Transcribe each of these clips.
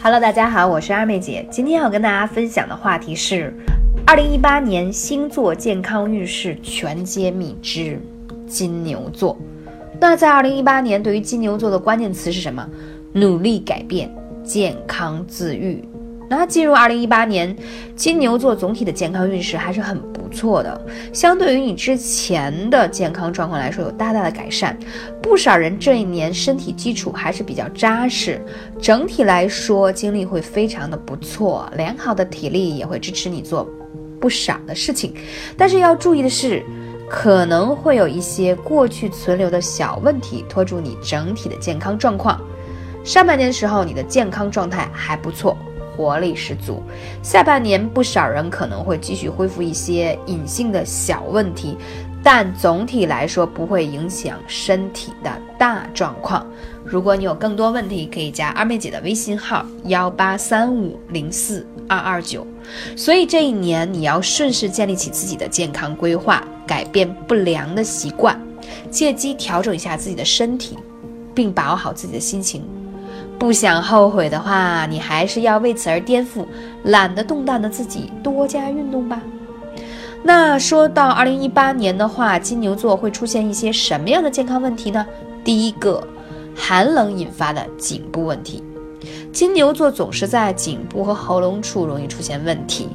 Hello，大家好，我是二妹姐。今天要跟大家分享的话题是二零一八年星座健康运势全揭秘之金牛座。那在二零一八年，对于金牛座的关键词是什么？努力改变，健康自愈。那进入二零一八年，金牛座总体的健康运势还是很不错的，相对于你之前的健康状况来说，有大大的改善。不少人这一年身体基础还是比较扎实，整体来说精力会非常的不错，良好的体力也会支持你做不少的事情。但是要注意的是，可能会有一些过去存留的小问题拖住你整体的健康状况。上半年的时候，你的健康状态还不错。活力十足，下半年不少人可能会继续恢复一些隐性的小问题，但总体来说不会影响身体的大状况。如果你有更多问题，可以加二妹姐的微信号幺八三五零四二二九。所以这一年你要顺势建立起自己的健康规划，改变不良的习惯，借机调整一下自己的身体，并把握好自己的心情。不想后悔的话，你还是要为此而颠覆懒得动弹的自己，多加运动吧。那说到二零一八年的话，金牛座会出现一些什么样的健康问题呢？第一个，寒冷引发的颈部问题。金牛座总是在颈部和喉咙处容易出现问题，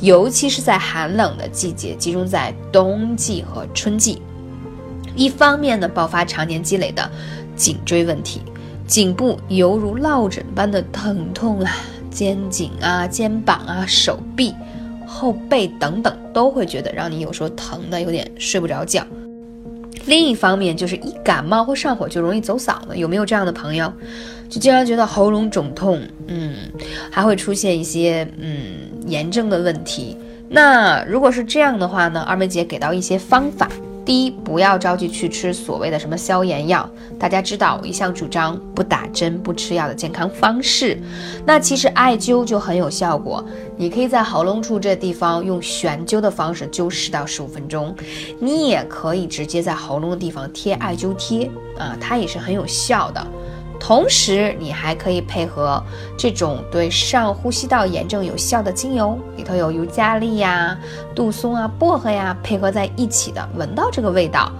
尤其是在寒冷的季节，集中在冬季和春季。一方面呢，爆发常年积累的颈椎问题。颈部犹如落枕般的疼痛啊，肩颈啊、肩膀啊、手臂、后背等等，都会觉得让你有时候疼的有点睡不着觉。另一方面，就是一感冒或上火就容易走嗓子，有没有这样的朋友？就经常觉得喉咙肿痛，嗯，还会出现一些嗯炎症的问题。那如果是这样的话呢，二妹姐给到一些方法。第一，不要着急去吃所谓的什么消炎药。大家知道，我一向主张不打针、不吃药的健康方式。那其实艾灸就很有效果，你可以在喉咙处这地方用悬灸的方式灸十到十五分钟。你也可以直接在喉咙的地方贴艾灸贴啊，它也是很有效的。同时，你还可以配合这种对上呼吸道炎症有效的精油，里头有尤加利呀、杜松啊、薄荷呀，配合在一起的，闻到这个味道，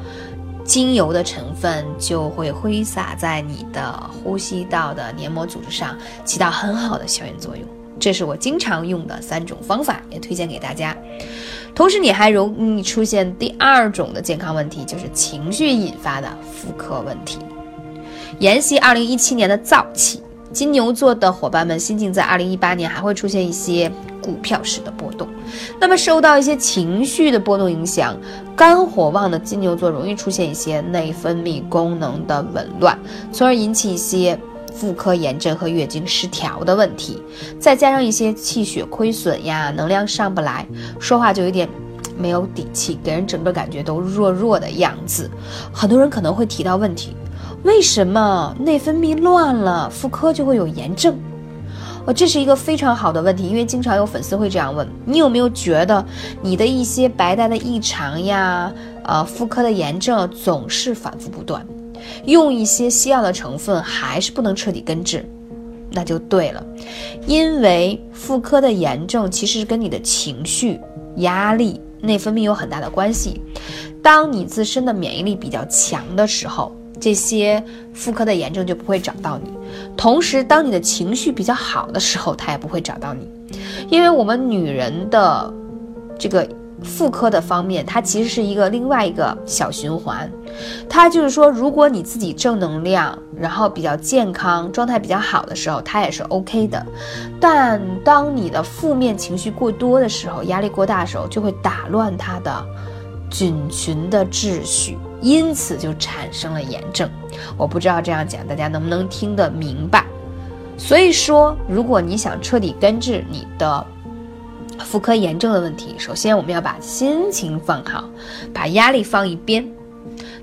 精油的成分就会挥洒在你的呼吸道的黏膜组织上，起到很好的消炎作用。这是我经常用的三种方法，也推荐给大家。同时，你还容易出现第二种的健康问题，就是情绪引发的妇科问题。沿袭二零一七年的燥气，金牛座的伙伴们心境在二零一八年还会出现一些股票式的波动。那么受到一些情绪的波动影响，肝火旺的金牛座容易出现一些内分泌功能的紊乱，从而引起一些妇科炎症和月经失调的问题。再加上一些气血亏损呀，能量上不来，说话就有点没有底气，给人整个感觉都弱弱的样子。很多人可能会提到问题。为什么内分泌乱了，妇科就会有炎症？哦，这是一个非常好的问题，因为经常有粉丝会这样问：你有没有觉得你的一些白带的异常呀，呃，妇科的炎症总是反复不断，用一些西药的成分还是不能彻底根治？那就对了，因为妇科的炎症其实是跟你的情绪、压力、内分泌有很大的关系。当你自身的免疫力比较强的时候，这些妇科的炎症就不会找到你，同时，当你的情绪比较好的时候，它也不会找到你，因为我们女人的这个妇科的方面，它其实是一个另外一个小循环，它就是说，如果你自己正能量，然后比较健康，状态比较好的时候，它也是 OK 的，但当你的负面情绪过多的时候，压力过大的时候，就会打乱它的菌群的秩序。因此就产生了炎症，我不知道这样讲大家能不能听得明白。所以说，如果你想彻底根治你的妇科炎症的问题，首先我们要把心情放好，把压力放一边。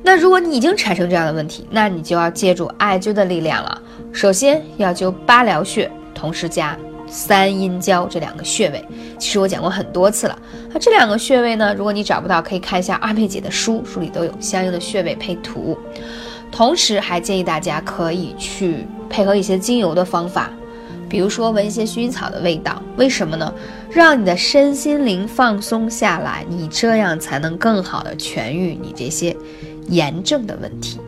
那如果你已经产生这样的问题，那你就要借助艾灸的力量了。首先要灸八髎穴，同时加。三阴交这两个穴位，其实我讲过很多次了。那这两个穴位呢，如果你找不到，可以看一下二妹姐的书，书里都有相应的穴位配图。同时还建议大家可以去配合一些精油的方法，比如说闻一些薰衣草的味道，为什么呢？让你的身心灵放松下来，你这样才能更好的痊愈你这些炎症的问题。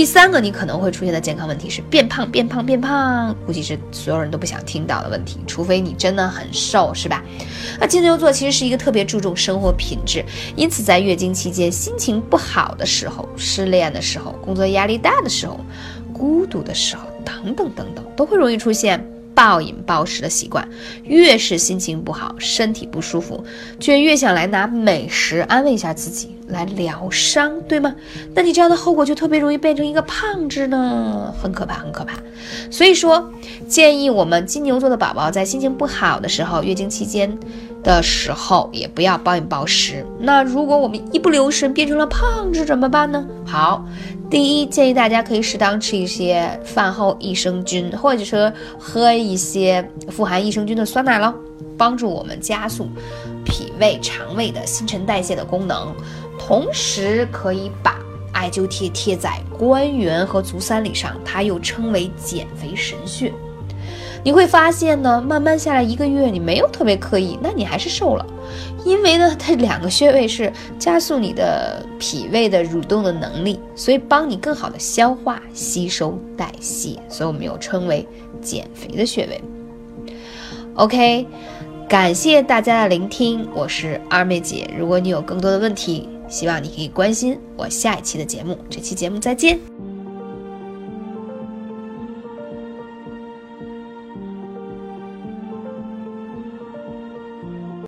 第三个，你可能会出现的健康问题是变胖、变胖、变胖，估计是所有人都不想听到的问题，除非你真的很瘦，是吧？那金牛座其实是一个特别注重生活品质，因此在月经期间心情不好的时候、失恋的时候、工作压力大的时候、孤独的时候等等等等，都会容易出现。暴饮暴食的习惯，越是心情不好、身体不舒服，就越想来拿美食安慰一下自己，来疗伤，对吗？那你这样的后果就特别容易变成一个胖子呢，很可怕，很可怕。所以说，建议我们金牛座的宝宝在心情不好的时候、月经期间的时候，也不要暴饮暴食。那如果我们一不留神变成了胖子怎么办呢？好。第一，建议大家可以适当吃一些饭后益生菌，或者说喝一些富含益生菌的酸奶喽，帮助我们加速脾胃、肠胃的新陈代谢的功能。同时，可以把艾灸贴贴在关元和足三里上，它又称为减肥神穴。你会发现呢，慢慢下来一个月，你没有特别刻意，那你还是瘦了，因为呢，它两个穴位是加速你的脾胃的蠕动的能力，所以帮你更好的消化、吸收、代谢，所以我们又称为减肥的穴位。OK，感谢大家的聆听，我是二妹姐。如果你有更多的问题，希望你可以关心我下一期的节目。这期节目再见。